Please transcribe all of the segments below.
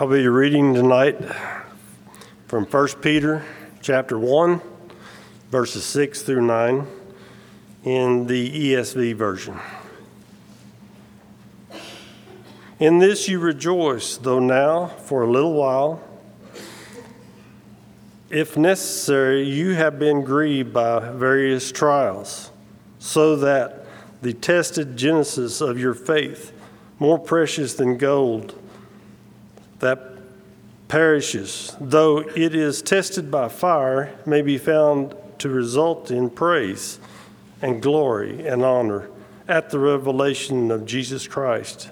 I'll be reading tonight from 1 Peter chapter 1, verses 6 through 9 in the ESV version. In this you rejoice, though now, for a little while, if necessary, you have been grieved by various trials, so that the tested genesis of your faith, more precious than gold, that perishes, though it is tested by fire, may be found to result in praise and glory and honor at the revelation of Jesus Christ.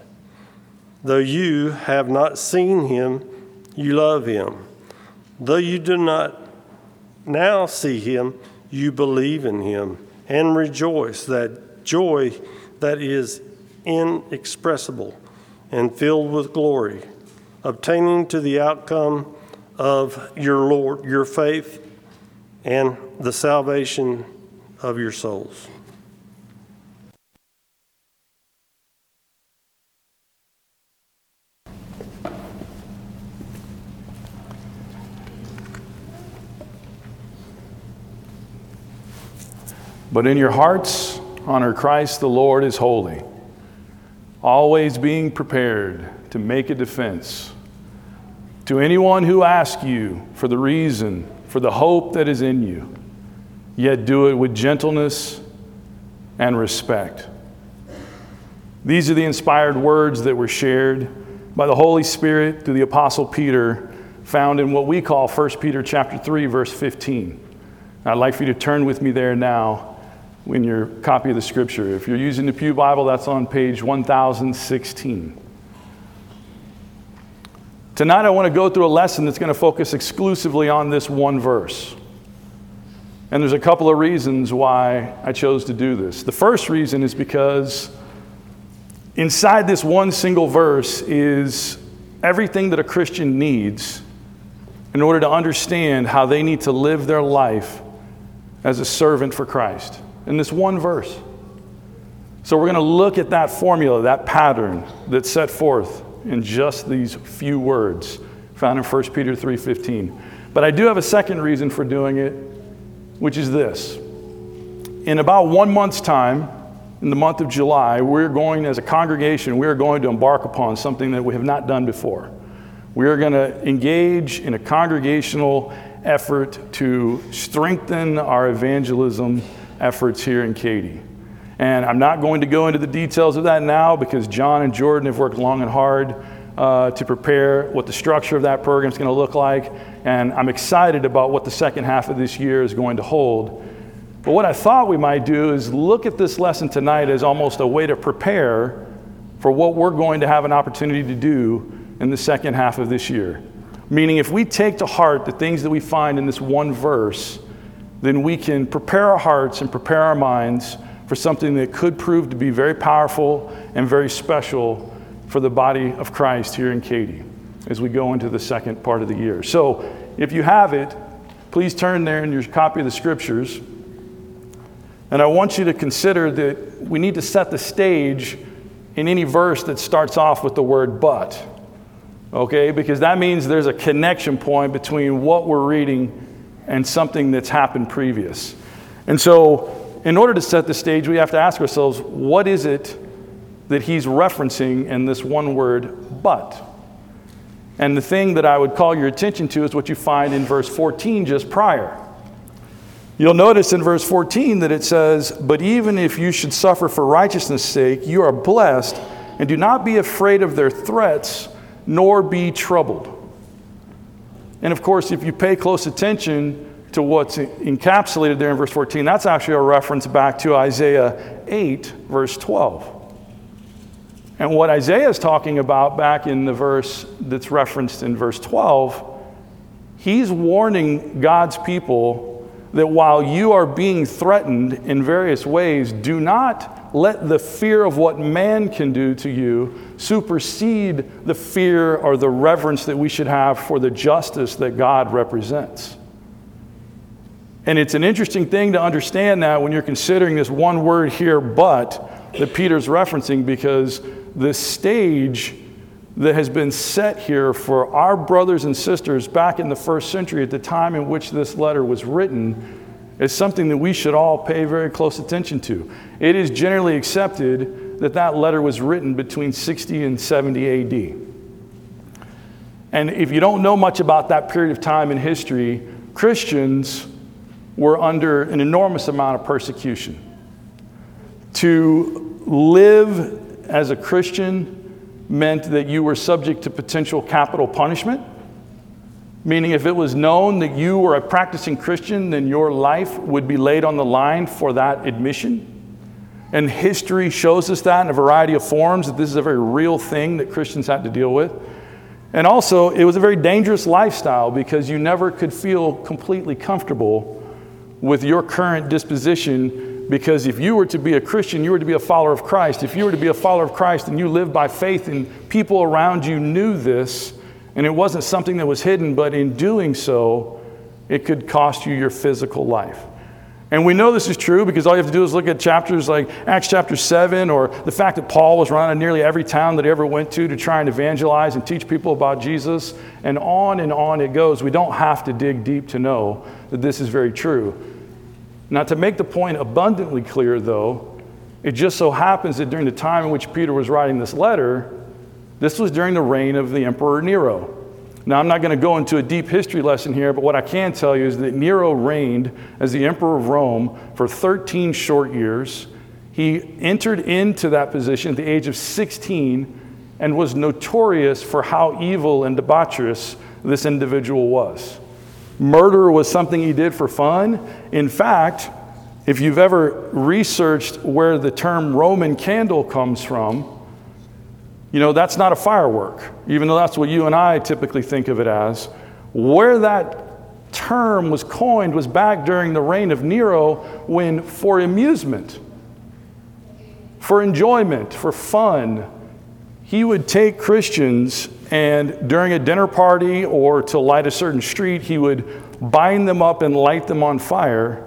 Though you have not seen him, you love him. Though you do not now see him, you believe in him and rejoice that joy that is inexpressible and filled with glory obtaining to the outcome of your Lord, your faith, and the salvation of your souls. But in your hearts, honor Christ the Lord is holy, always being prepared to make a defense to anyone who asks you for the reason, for the hope that is in you, yet do it with gentleness and respect. These are the inspired words that were shared by the Holy Spirit through the Apostle Peter, found in what we call 1 Peter chapter 3, verse 15. I'd like for you to turn with me there now in your copy of the scripture. If you're using the Pew Bible, that's on page 1016. Tonight, I want to go through a lesson that's going to focus exclusively on this one verse. And there's a couple of reasons why I chose to do this. The first reason is because inside this one single verse is everything that a Christian needs in order to understand how they need to live their life as a servant for Christ. In this one verse. So, we're going to look at that formula, that pattern that's set forth in just these few words found in 1 Peter 3:15. But I do have a second reason for doing it, which is this. In about 1 month's time, in the month of July, we're going as a congregation, we're going to embark upon something that we have not done before. We are going to engage in a congregational effort to strengthen our evangelism efforts here in Katy. And I'm not going to go into the details of that now because John and Jordan have worked long and hard uh, to prepare what the structure of that program is going to look like. And I'm excited about what the second half of this year is going to hold. But what I thought we might do is look at this lesson tonight as almost a way to prepare for what we're going to have an opportunity to do in the second half of this year. Meaning, if we take to heart the things that we find in this one verse, then we can prepare our hearts and prepare our minds for something that could prove to be very powerful and very special for the body of Christ here in Katy as we go into the second part of the year. So, if you have it, please turn there in your copy of the scriptures. And I want you to consider that we need to set the stage in any verse that starts off with the word but. Okay? Because that means there's a connection point between what we're reading and something that's happened previous. And so in order to set the stage, we have to ask ourselves what is it that he's referencing in this one word, but? And the thing that I would call your attention to is what you find in verse 14 just prior. You'll notice in verse 14 that it says, But even if you should suffer for righteousness' sake, you are blessed, and do not be afraid of their threats, nor be troubled. And of course, if you pay close attention, to what's encapsulated there in verse 14, that's actually a reference back to Isaiah 8, verse 12. And what Isaiah is talking about back in the verse that's referenced in verse 12, he's warning God's people that while you are being threatened in various ways, do not let the fear of what man can do to you supersede the fear or the reverence that we should have for the justice that God represents. And it's an interesting thing to understand that when you're considering this one word here, but, that Peter's referencing, because the stage that has been set here for our brothers and sisters back in the first century at the time in which this letter was written is something that we should all pay very close attention to. It is generally accepted that that letter was written between 60 and 70 AD. And if you don't know much about that period of time in history, Christians were under an enormous amount of persecution. To live as a Christian meant that you were subject to potential capital punishment, meaning if it was known that you were a practicing Christian, then your life would be laid on the line for that admission. And history shows us that in a variety of forms, that this is a very real thing that Christians had to deal with. And also, it was a very dangerous lifestyle because you never could feel completely comfortable with your current disposition because if you were to be a Christian, you were to be a follower of Christ. If you were to be a follower of Christ and you lived by faith and people around you knew this, and it wasn't something that was hidden, but in doing so, it could cost you your physical life. And we know this is true because all you have to do is look at chapters like Acts chapter 7 or the fact that Paul was running nearly every town that he ever went to to try and evangelize and teach people about Jesus. And on and on it goes. We don't have to dig deep to know that this is very true. Now, to make the point abundantly clear, though, it just so happens that during the time in which Peter was writing this letter, this was during the reign of the Emperor Nero. Now, I'm not going to go into a deep history lesson here, but what I can tell you is that Nero reigned as the emperor of Rome for 13 short years. He entered into that position at the age of 16 and was notorious for how evil and debaucherous this individual was. Murder was something he did for fun. In fact, if you've ever researched where the term Roman candle comes from, you know, that's not a firework, even though that's what you and I typically think of it as. Where that term was coined was back during the reign of Nero when, for amusement, for enjoyment, for fun, he would take Christians and during a dinner party or to light a certain street, he would bind them up and light them on fire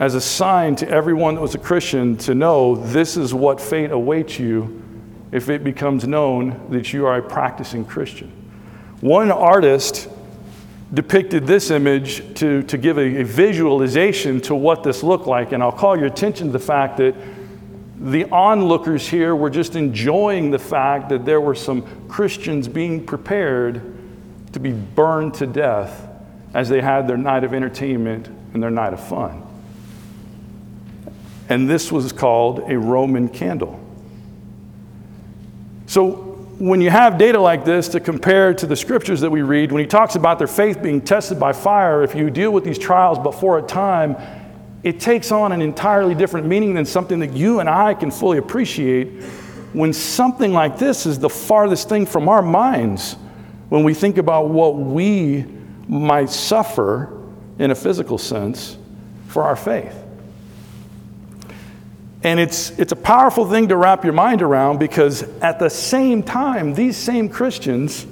as a sign to everyone that was a Christian to know this is what fate awaits you if it becomes known that you are a practicing Christian. One artist depicted this image to, to give a, a visualization to what this looked like, and I'll call your attention to the fact that the onlookers here were just enjoying the fact that there were some Christians being prepared to be burned to death as they had their night of entertainment and their night of fun. And this was called a Roman candle. So, when you have data like this to compare to the scriptures that we read, when he talks about their faith being tested by fire, if you deal with these trials before a time, it takes on an entirely different meaning than something that you and I can fully appreciate when something like this is the farthest thing from our minds when we think about what we might suffer in a physical sense for our faith. And it's, it's a powerful thing to wrap your mind around because at the same time, these same Christians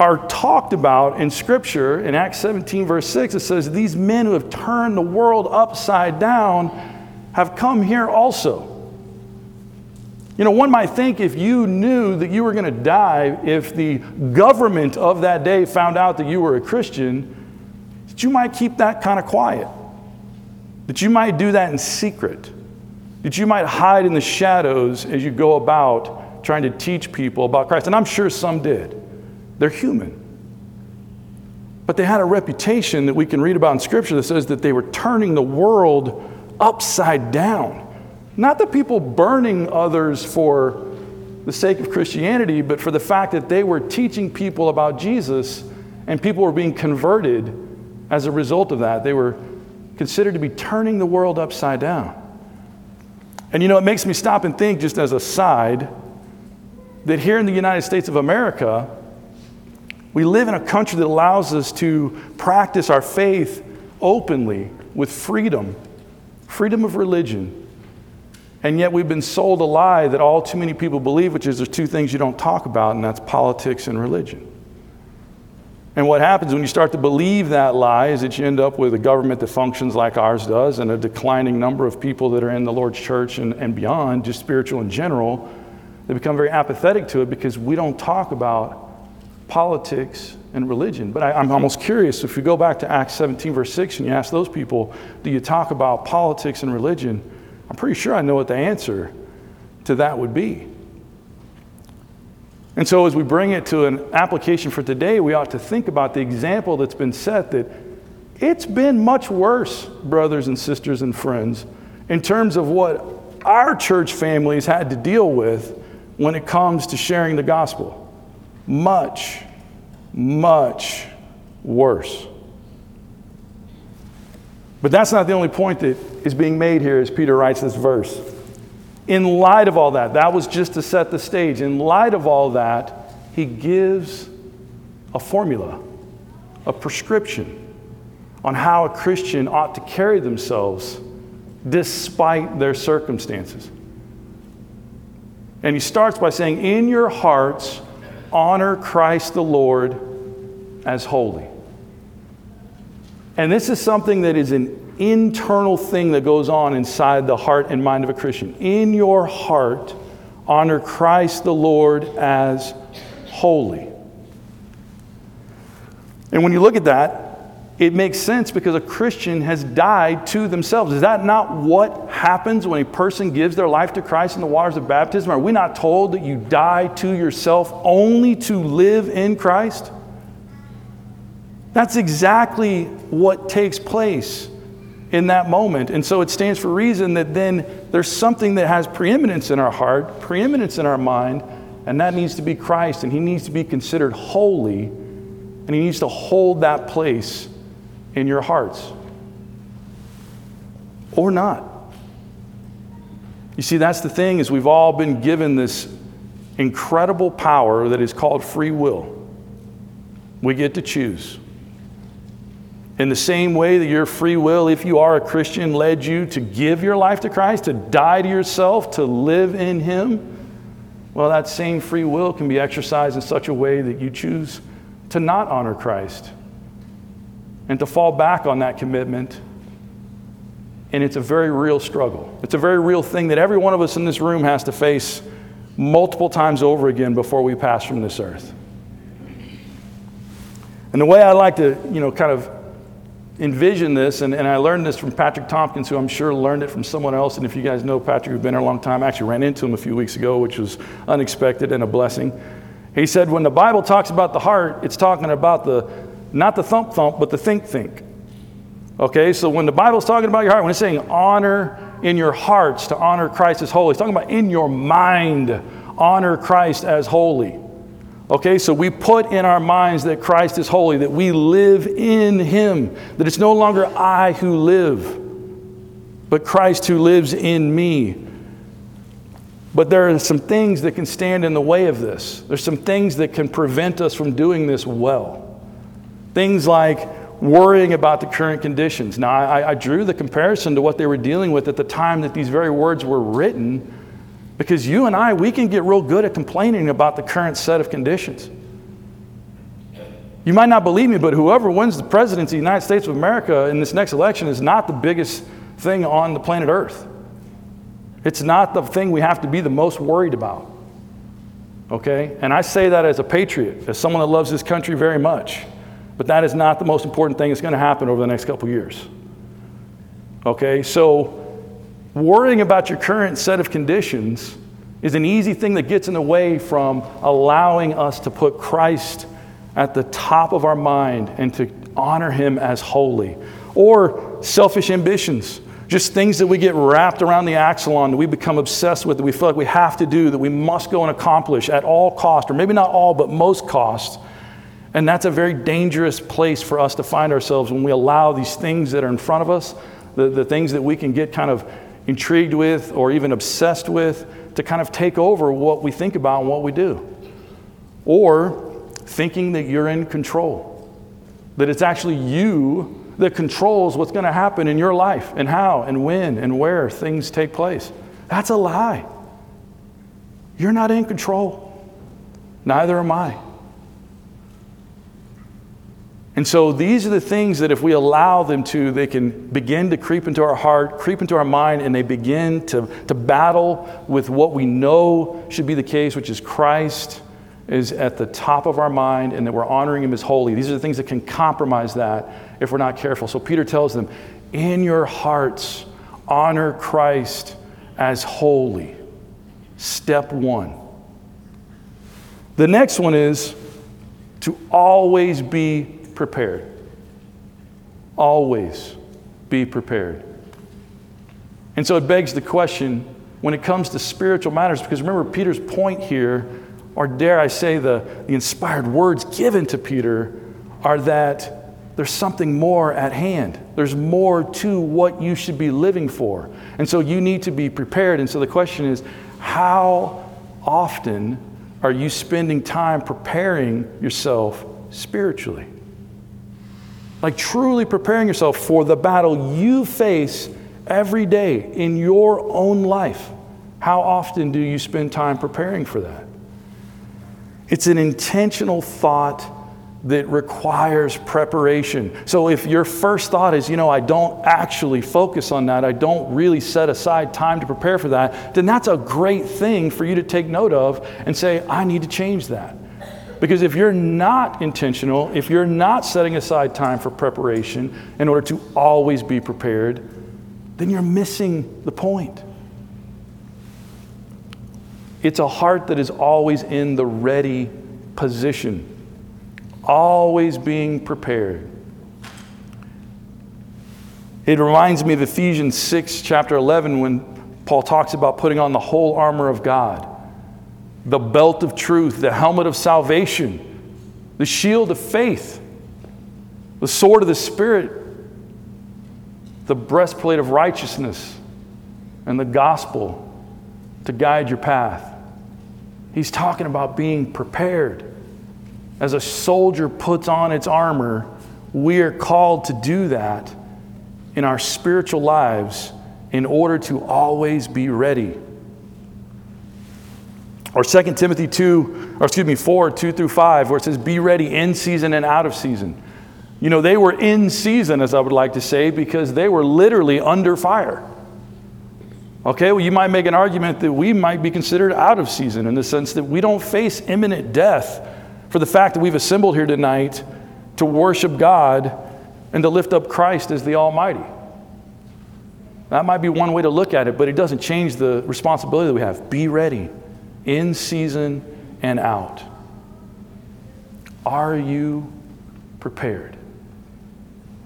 are talked about in Scripture. In Acts 17, verse 6, it says, These men who have turned the world upside down have come here also. You know, one might think if you knew that you were going to die, if the government of that day found out that you were a Christian, that you might keep that kind of quiet that you might do that in secret, that you might hide in the shadows as you go about trying to teach people about Christ. And I'm sure some did. They're human. But they had a reputation that we can read about in Scripture that says that they were turning the world upside down. Not the people burning others for the sake of Christianity, but for the fact that they were teaching people about Jesus and people were being converted as a result of that. They were considered to be turning the world upside down. And you know, it makes me stop and think, just as a side, that here in the United States of America, we live in a country that allows us to practice our faith openly with freedom, freedom of religion. And yet we've been sold a lie that all too many people believe, which is there's two things you don't talk about, and that's politics and religion. And what happens when you start to believe that lie is that you end up with a government that functions like ours does and a declining number of people that are in the Lord's church and, and beyond, just spiritual in general, They become very apathetic to it because we don't talk about politics and religion. But I, am almost curious if you go back to Acts 17, verse 6, and you ask those people, do you talk about politics and religion? I'm pretty sure I know what the answer to that would be. And so, as we bring it to an application for today, we ought to think about the example that's been set that it's been much worse, brothers and sisters and friends, in terms of what our church families had to deal with when it comes to sharing the gospel. Much, much worse. But that's not the only point that is being made here as Peter writes this verse. In light of all that, that was just to set the stage. In light of all that, he gives a formula, a prescription on how a Christian ought to carry themselves despite their circumstances. And he starts by saying, In your hearts, honor Christ the Lord as holy. And this is something that is an internal thing that goes on inside the heart and mind of a Christian. In your heart, honor Christ the Lord as holy. And when you look at that, it makes sense because a Christian has died to themselves. Is that not what happens when a person gives their life to Christ in the waters of baptism? Are we not told that you die to yourself only to live in Christ? That's exactly what takes place in that moment. And so it stands for reason that then there's something that has preeminence in our heart, preeminence in our mind, and that needs to be Christ, and He needs to be considered holy, and He needs to hold that place in your hearts. Or not. You see, that's the thing is we've all been given this incredible power that is called free will. We get to choose. In the same way that your free will, if you are a Christian, led you to give your life to Christ, to die to yourself, to live in Him, well, that same free will can be exercised in such a way that you choose to not honor Christ and to fall back on that commitment. And it's a very real struggle. It's a very real thing that every one of us in this room has to face multiple times over again before we pass from this earth. And the way I like to, you know, kind of envision this, and, and I learned this from Patrick Tompkins, who I'm sure learned it from someone else. And if you guys know Patrick, who've been here a long time, I actually ran into him a few weeks ago, which was unexpected and a blessing. He said, when the Bible talks about the heart, it's talking about the, not the thump thump, but the think think. Okay, so when the Bible's talking about your heart, when it's saying honor in your hearts to honor Christ as holy, it's talking about in your mind, honor Christ as holy. Okay, so we put in our minds that Christ is holy, that we live in Him, that it's no longer I who live, but Christ who lives in me. But there are some things that can stand in the way of this. There's some things that can prevent us from doing this well. Things like worrying about the current conditions. Now, I, I, drew the comparison to what they were dealing with at the time that these very words were written, because you and I, we can get real good at complaining about the current set of conditions. You might not believe me, but whoever wins the presidency of the United States of America in this next election is not the biggest thing on the planet Earth. It's not the thing we have to be the most worried about. Okay? And I say that as a patriot, as someone that loves this country very much. But that is not the most important thing that's going to happen over the next couple years. Okay, so worrying about your current set of conditions is an easy thing that gets in the way from allowing us to put Christ at the top of our mind and to honor him as holy. Or selfish ambitions, just things that we get wrapped around the axle on, that we become obsessed with, that we feel like we have to do, that we must go and accomplish at all cost, or maybe not all, but most cost and that's a very dangerous place for us to find ourselves when we allow these things that are in front of us, the, the things that we can get kind of intrigued with or even obsessed with, to kind of take over what we think about and what we do. Or thinking that you're in control, that it's actually you that controls what's going to happen in your life and how and when and where things take place. That's a lie. You're not in control. Neither am I. And so these are the things that if we allow them to, they can begin to creep into our heart, creep into our mind, and they begin to, to battle with what we know should be the case, which is Christ is at the top of our mind and that we're honoring him as holy. These are the things that can compromise that if we're not careful. So Peter tells them, in your hearts, honor Christ as holy. Step one. The next one is to always be prepared. Always be prepared. And so it begs the question when it comes to spiritual matters, because remember, Peter's point here, or dare I say, the, the inspired words given to Peter, are that there's something more at hand. There's more to what you should be living for. And so you need to be prepared. And so the question is how often are you spending time preparing yourself spiritually? Like truly preparing yourself for the battle you face every day in your own life. How often do you spend time preparing for that? It's an intentional thought that requires preparation. So if your first thought is, you know, I don't actually focus on that, I don't really set aside time to prepare for that, then that's a great thing for you to take note of and say, I need to change that. Because if you're not intentional, if you're not setting aside time for preparation in order to always be prepared, then you're missing the point. It's a heart that is always in the ready position, always being prepared. It reminds me of Ephesians 6, chapter 11, when Paul talks about putting on the whole armor of God the belt of truth, the helmet of salvation, the shield of faith, the sword of the Spirit, the breastplate of righteousness, and the gospel to guide your path. He's talking about being prepared. As a soldier puts on its armor, we are called to do that in our spiritual lives in order to always be ready. Or 2 Timothy 2, or excuse me, 4, 2 through 5, where it says, Be ready in season and out of season. You know, they were in season, as I would like to say, because they were literally under fire. Okay, well, you might make an argument that we might be considered out of season in the sense that we don't face imminent death for the fact that we've assembled here tonight to worship God and to lift up Christ as the Almighty. That might be one way to look at it, but it doesn't change the responsibility that we have. Be ready in season and out. Are you prepared?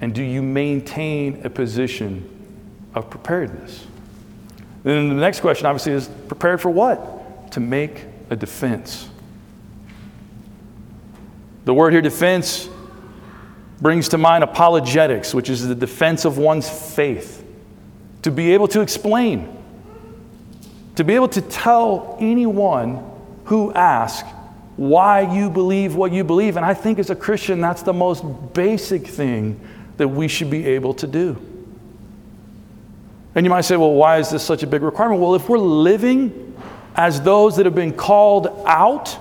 And do you maintain a position of preparedness? Then the next question, obviously, is prepared for what? To make a defense. The word here, defense, brings to mind apologetics, which is the defense of one's faith. To be able to explain to be able to tell anyone who asks why you believe what you believe. And I think as a Christian, that's the most basic thing that we should be able to do. And you might say, well, why is this such a big requirement? Well, if we're living as those that have been called out,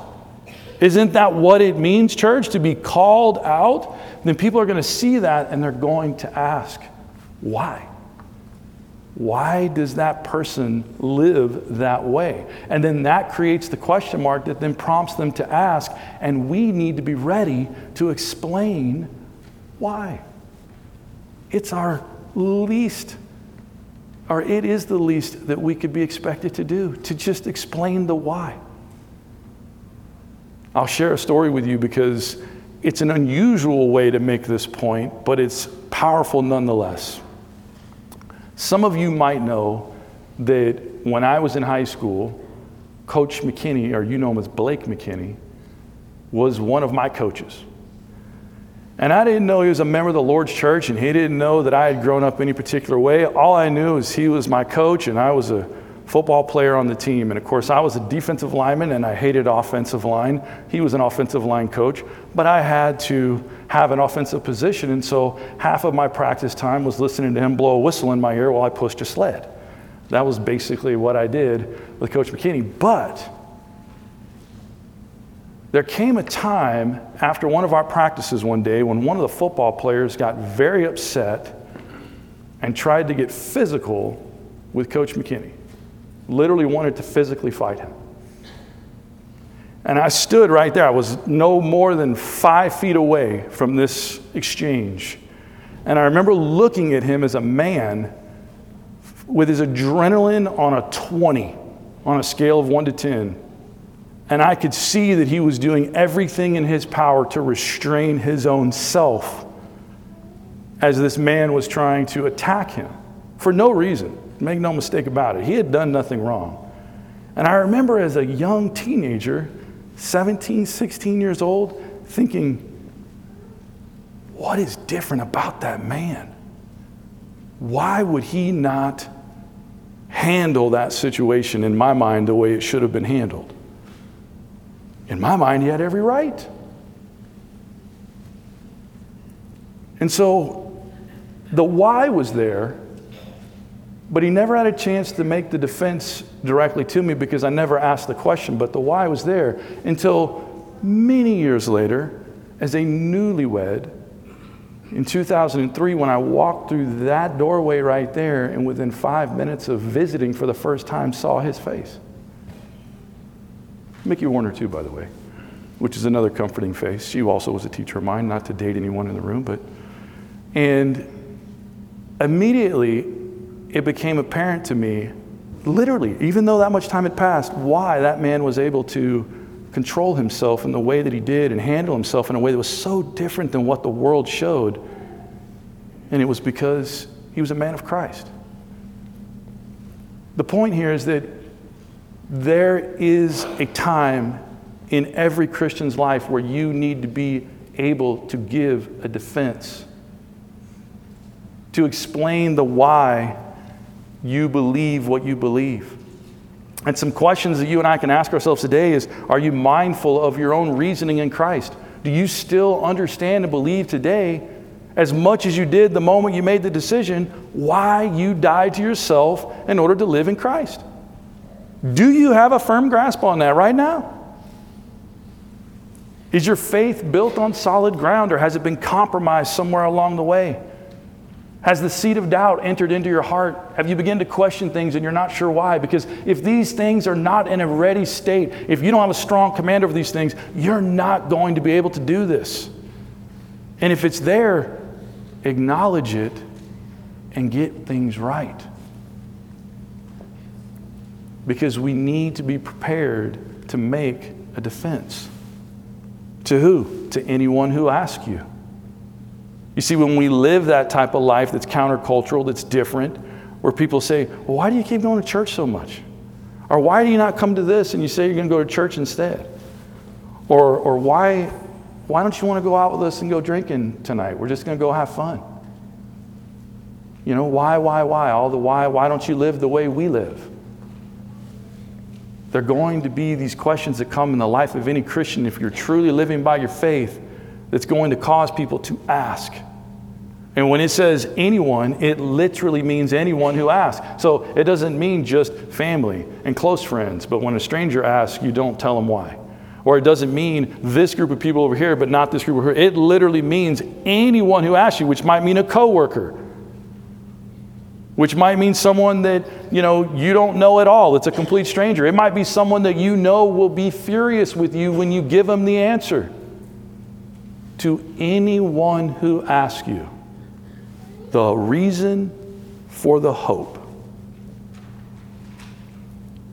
isn't that what it means, church, to be called out? Then people are going to see that and they're going to ask, why? Why does that person live that way? And then that creates the question mark that then prompts them to ask, and we need to be ready to explain why. It's our least, or it is the least that we could be expected to do, to just explain the why. I'll share a story with you because it's an unusual way to make this point, but it's powerful nonetheless. Some of you might know that when I was in high school, Coach McKinney, or you know him as Blake McKinney, was one of my coaches. And I didn't know he was a member of the Lord's church, and he didn't know that I had grown up any particular way. All I knew is he was my coach, and I was a football player on the team. And of course, I was a defensive lineman, and I hated offensive line. He was an offensive line coach, but I had to have an offensive position. And so half of my practice time was listening to him blow a whistle in my ear while I pushed a sled. That was basically what I did with Coach McKinney. But There came a time after one of our practices one day when one of the football players got very upset and tried to get physical with Coach McKinney. Literally wanted to physically fight him. And I stood right there. I was no more than five feet away from this exchange. And I remember looking at him as a man with his adrenaline on a 20 on a scale of 1 to 10. And I could see that he was doing everything in his power to restrain his own self as this man was trying to attack him for no reason. Make no mistake about it. He had done nothing wrong. And I remember as a young teenager, 17, 16 years old, thinking, what is different about that man? Why would he not handle that situation, in my mind, the way it should have been handled? In my mind, he had every right. And so the why was there, but he never had a chance to make the defense directly to me because I never asked the question, but the why was there until many years later, as a newlywed, in 2003, when I walked through that doorway right there, and within five minutes of visiting for the first time, saw his face. Mickey Warner, too, by the way, which is another comforting face. She also was a teacher of mine, not to date anyone in the room, but. And immediately, it became apparent to me, literally, even though that much time had passed, why that man was able to control himself in the way that he did and handle himself in a way that was so different than what the world showed. And it was because he was a man of Christ. The point here is that there is a time in every Christian's life where you need to be able to give a defense, to explain the why you believe what you believe. And some questions that you and I can ask ourselves today is Are you mindful of your own reasoning in Christ? Do you still understand and believe today, as much as you did the moment you made the decision, why you died to yourself in order to live in Christ? Do you have a firm grasp on that right now? Is your faith built on solid ground or has it been compromised somewhere along the way? Has the seed of doubt entered into your heart? Have you begun to question things and you're not sure why? Because if these things are not in a ready state, if you don't have a strong command over these things, you're not going to be able to do this. And if it's there, acknowledge it and get things right. Because we need to be prepared to make a defense. To who? To anyone who asks you. You see, when we live that type of life that's countercultural, that's different, where people say, well, why do you keep going to church so much? Or why do you not come to this and you say you're going to go to church instead? Or, or why, why don't you want to go out with us and go drinking tonight? We're just going to go have fun. You know, why, why, why? All the why, why don't you live the way we live? There are going to be these questions that come in the life of any Christian if you're truly living by your faith that's going to cause people to ask. And when it says anyone, it literally means anyone who asks. So it doesn't mean just family and close friends, but when a stranger asks, you don't tell them why. Or it doesn't mean this group of people over here, but not this group over here. It literally means anyone who asks you, which might mean a coworker, which might mean someone that you know you don't know at all. It's a complete stranger. It might be someone that you know will be furious with you when you give them the answer to anyone who asks you the reason for the hope.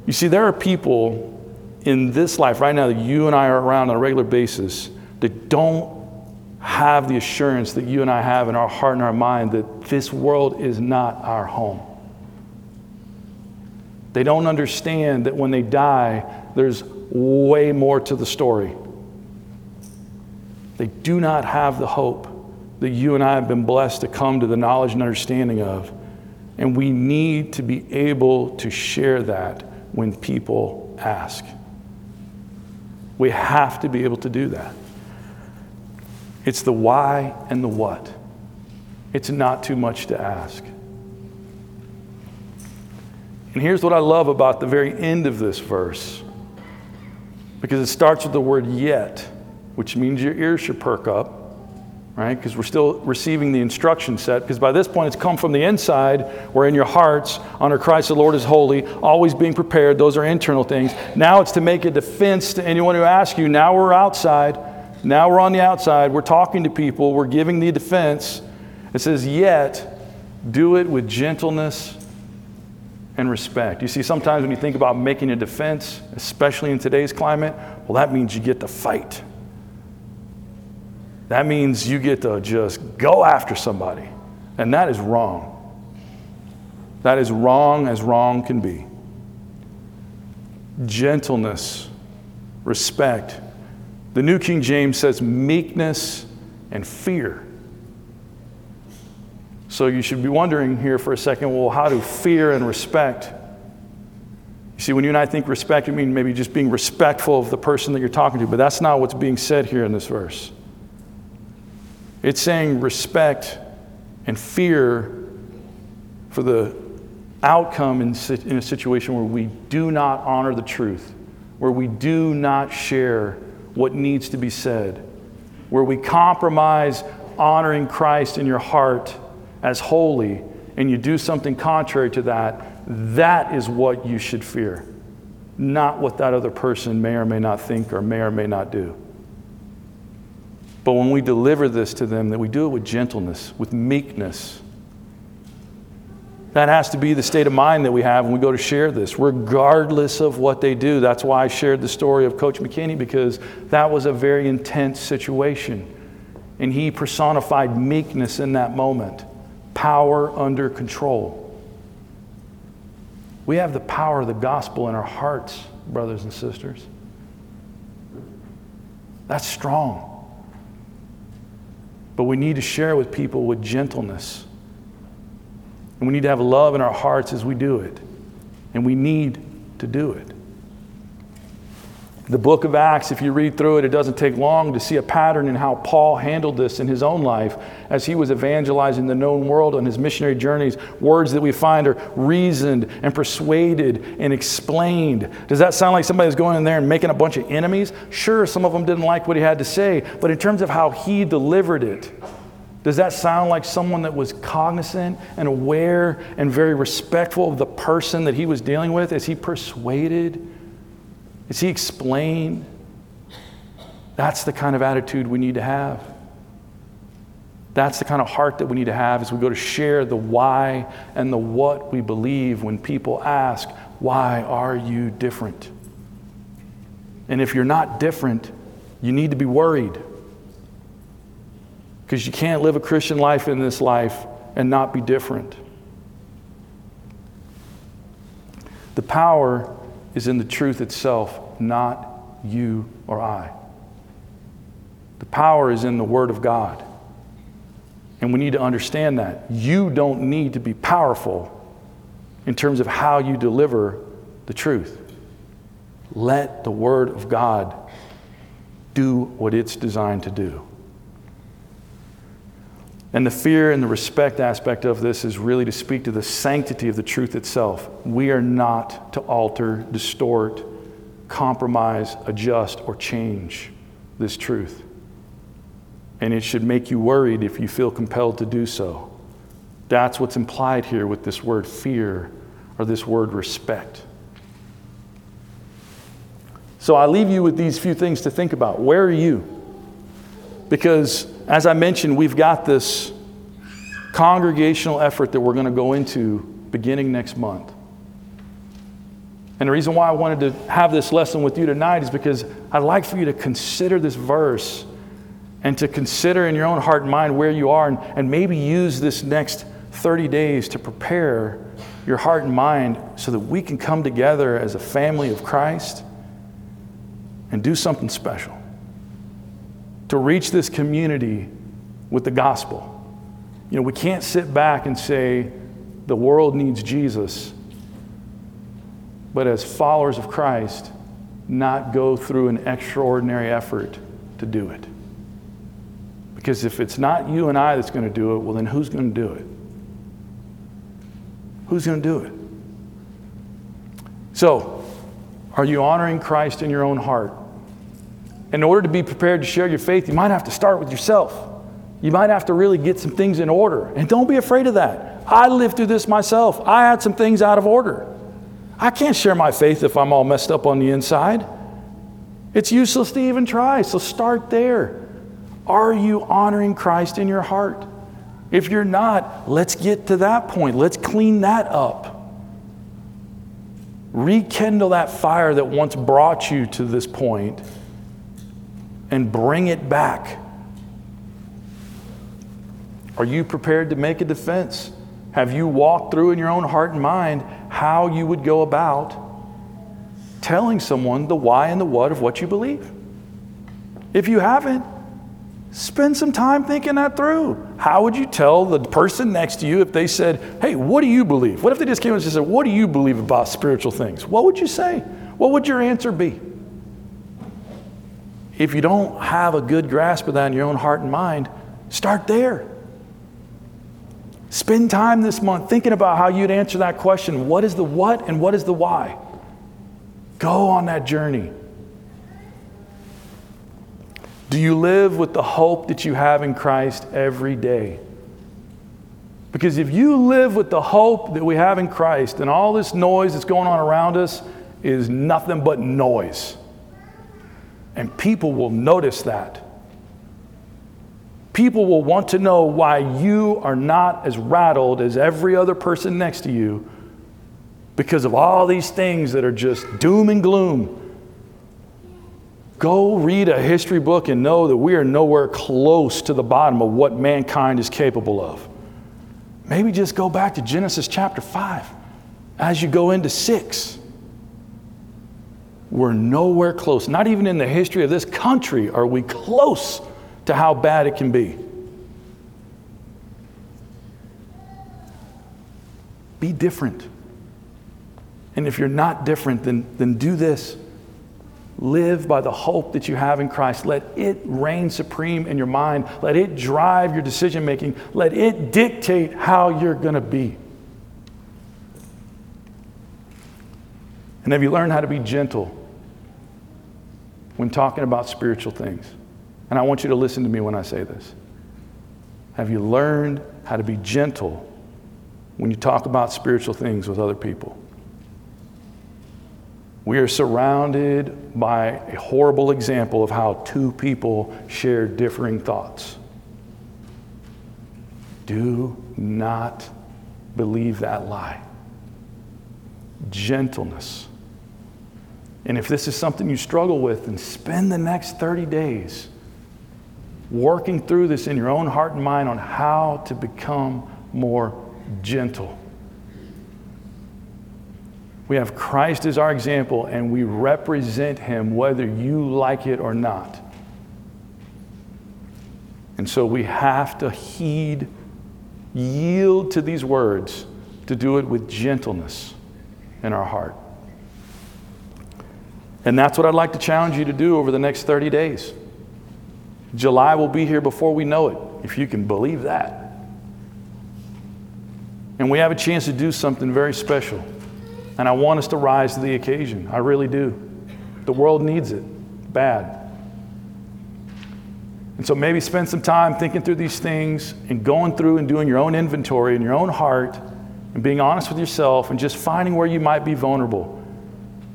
You see, there are people in this life right now that you and I are around on a regular basis that don't have the assurance that you and I have in our heart and our mind that this world is not our home. They don't understand that when they die, there's way more to the story. They do not have the hope that you and I have been blessed to come to the knowledge and understanding of. And we need to be able to share that when people ask. We have to be able to do that. It's the why and the what. It's not too much to ask. And here's what I love about the very end of this verse because it starts with the word yet, which means your ears should perk up, right? Because we're still receiving the instruction set. Because by this point, it's come from the inside, where in your hearts, honor Christ the Lord is holy, always being prepared. Those are internal things. Now it's to make a defense to anyone who asks you. Now we're outside. Now we're on the outside. We're talking to people. We're giving the defense. It says, yet do it with gentleness and respect. You see, sometimes when you think about making a defense, especially in today's climate, well, that means you get to fight. That means you get to just go after somebody. And that is wrong. That is wrong as wrong can be. Gentleness, respect. The New King James says meekness and fear. So you should be wondering here for a second well, how do fear and respect? You see, when you and I think respect, you mean maybe just being respectful of the person that you're talking to, but that's not what's being said here in this verse. It's saying respect and fear for the outcome in, in a situation where we do not honor the truth, where we do not share what needs to be said, where we compromise honoring Christ in your heart as holy and you do something contrary to that, that is what you should fear, not what that other person may or may not think or may or may not do. But when we deliver this to them, that we do it with gentleness, with meekness. That has to be the state of mind that we have when we go to share this, regardless of what they do. That's why I shared the story of Coach McKinney, because that was a very intense situation. And he personified meekness in that moment power under control. We have the power of the gospel in our hearts, brothers and sisters. That's strong. But we need to share with people with gentleness. And we need to have love in our hearts as we do it. And we need to do it. The book of Acts, if you read through it, it doesn't take long to see a pattern in how Paul handled this in his own life as he was evangelizing the known world on his missionary journeys. Words that we find are reasoned and persuaded and explained. Does that sound like somebody was going in there and making a bunch of enemies? Sure, some of them didn't like what he had to say, but in terms of how he delivered it, does that sound like someone that was cognizant and aware and very respectful of the person that he was dealing with as he persuaded? Is he explained? That's the kind of attitude we need to have. That's the kind of heart that we need to have as we go to share the why and the what we believe when people ask, Why are you different? And if you're not different, you need to be worried. Because you can't live a Christian life in this life and not be different. The power is in the truth itself, not you or I. The power is in the Word of God. And we need to understand that. You don't need to be powerful in terms of how you deliver the truth. Let the Word of God do what it's designed to do. And the fear and the respect aspect of this is really to speak to the sanctity of the truth itself. We are not to alter, distort, compromise, adjust, or change this truth. And it should make you worried if you feel compelled to do so. That's what's implied here with this word fear or this word respect. So I leave you with these few things to think about. Where are you? Because, as I mentioned, we've got this congregational effort that we're going to go into beginning next month. And the reason why I wanted to have this lesson with you tonight is because I'd like for you to consider this verse and to consider in your own heart and mind where you are and, and maybe use this next 30 days to prepare your heart and mind so that we can come together as a family of Christ and do something special to reach this community with the gospel. You know, we can't sit back and say the world needs Jesus, but as followers of Christ, not go through an extraordinary effort to do it. Because if it's not you and I that's going to do it, well, then who's going to do it? Who's going to do it? So, are you honoring Christ in your own heart? In order to be prepared to share your faith, you might have to start with yourself. You might have to really get some things in order. And don't be afraid of that. I lived through this myself. I had some things out of order. I can't share my faith if I'm all messed up on the inside. It's useless to even try. So start there. Are you honoring Christ in your heart? If you're not, let's get to that point. Let's clean that up. Rekindle that fire that once brought you to this point and bring it back. Are you prepared to make a defense? Have you walked through in your own heart and mind how you would go about telling someone the why and the what of what you believe? If you haven't, spend some time thinking that through. How would you tell the person next to you if they said, Hey, what do you believe? What if they just came and said, What do you believe about spiritual things? What would you say? What would your answer be? If you don't have a good grasp of that in your own heart and mind, start there. Spend time this month thinking about how you'd answer that question what is the what and what is the why? Go on that journey. Do you live with the hope that you have in Christ every day? Because if you live with the hope that we have in Christ and all this noise that's going on around us is nothing but noise, and people will notice that. People will want to know why you are not as rattled as every other person next to you because of all these things that are just doom and gloom. Go read a history book and know that we are nowhere close to the bottom of what mankind is capable of. Maybe just go back to Genesis chapter 5 as you go into 6. We're nowhere close. Not even in the history of this country are we close to how bad it can be. Be different. And if you're not different, then, then do this. Live by the hope that you have in Christ. Let it reign supreme in your mind. Let it drive your decision making. Let it dictate how you're going to be. And have you learned how to be gentle when talking about spiritual things? And I want you to listen to me when I say this. Have you learned how to be gentle when you talk about spiritual things with other people? We are surrounded by a horrible example of how two people share differing thoughts. Do not believe that lie. Gentleness. And if this is something you struggle with, then spend the next 30 days working through this in your own heart and mind on how to become more gentle. We have Christ as our example, and we represent him whether you like it or not. And so we have to heed, yield to these words to do it with gentleness in our heart. And that's what I'd like to challenge you to do over the next 30 days. July will be here before we know it, if you can believe that. And we have a chance to do something very special. And I want us to rise to the occasion. I really do. The world needs it bad. And so maybe spend some time thinking through these things and going through and doing your own inventory in your own heart and being honest with yourself and just finding where you might be vulnerable.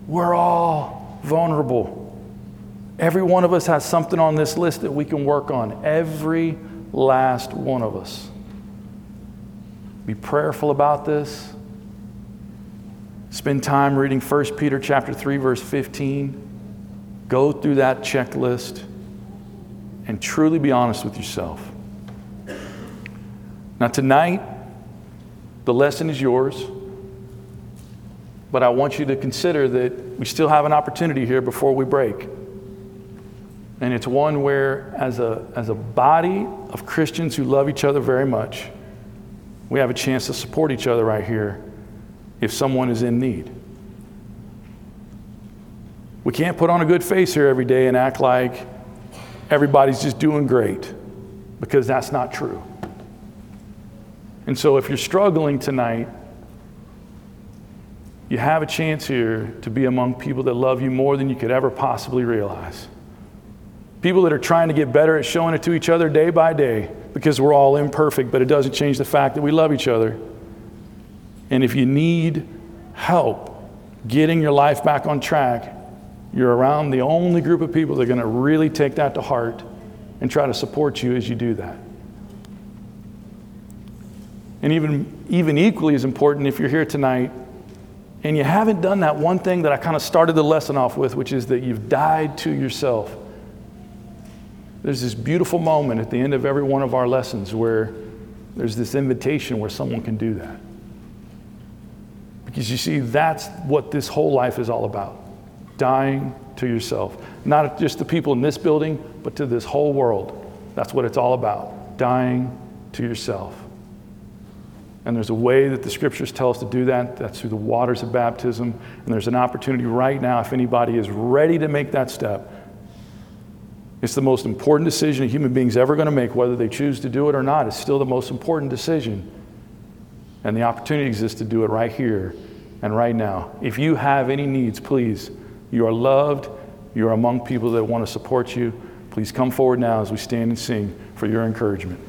We're all vulnerable. Every one of us has something on this list that we can work on. Every last one of us. Be prayerful about this. Spend time reading 1 Peter chapter 3 verse 15. Go through that checklist and truly be honest with yourself. Now tonight the lesson is yours. But I want you to consider that we still have an opportunity here before we break. And it's one where, as a, as a body of Christians who love each other very much, we have a chance to support each other right here if someone is in need. We can't put on a good face here every day and act like everybody's just doing great because that's not true. And so, if you're struggling tonight, you have a chance here to be among people that love you more than you could ever possibly realize. People that are trying to get better at showing it to each other day by day because we're all imperfect, but it doesn't change the fact that we love each other. And if you need help getting your life back on track, you're around the only group of people that are going to really take that to heart and try to support you as you do that. And even, even equally as important, if you're here tonight and you haven't done that one thing that I kind of started the lesson off with, which is that you've died to yourself. There's this beautiful moment at the end of every one of our lessons where there's this invitation where someone can do that. Because you see, that's what this whole life is all about dying to yourself. Not just the people in this building, but to this whole world. That's what it's all about dying to yourself. And there's a way that the scriptures tell us to do that. That's through the waters of baptism. And there's an opportunity right now, if anybody is ready to make that step. It's the most important decision a human being's ever going to make, whether they choose to do it or not. It's still the most important decision. And the opportunity exists to do it right here and right now. If you have any needs, please, you are loved. You are among people that want to support you. Please come forward now as we stand and sing for your encouragement.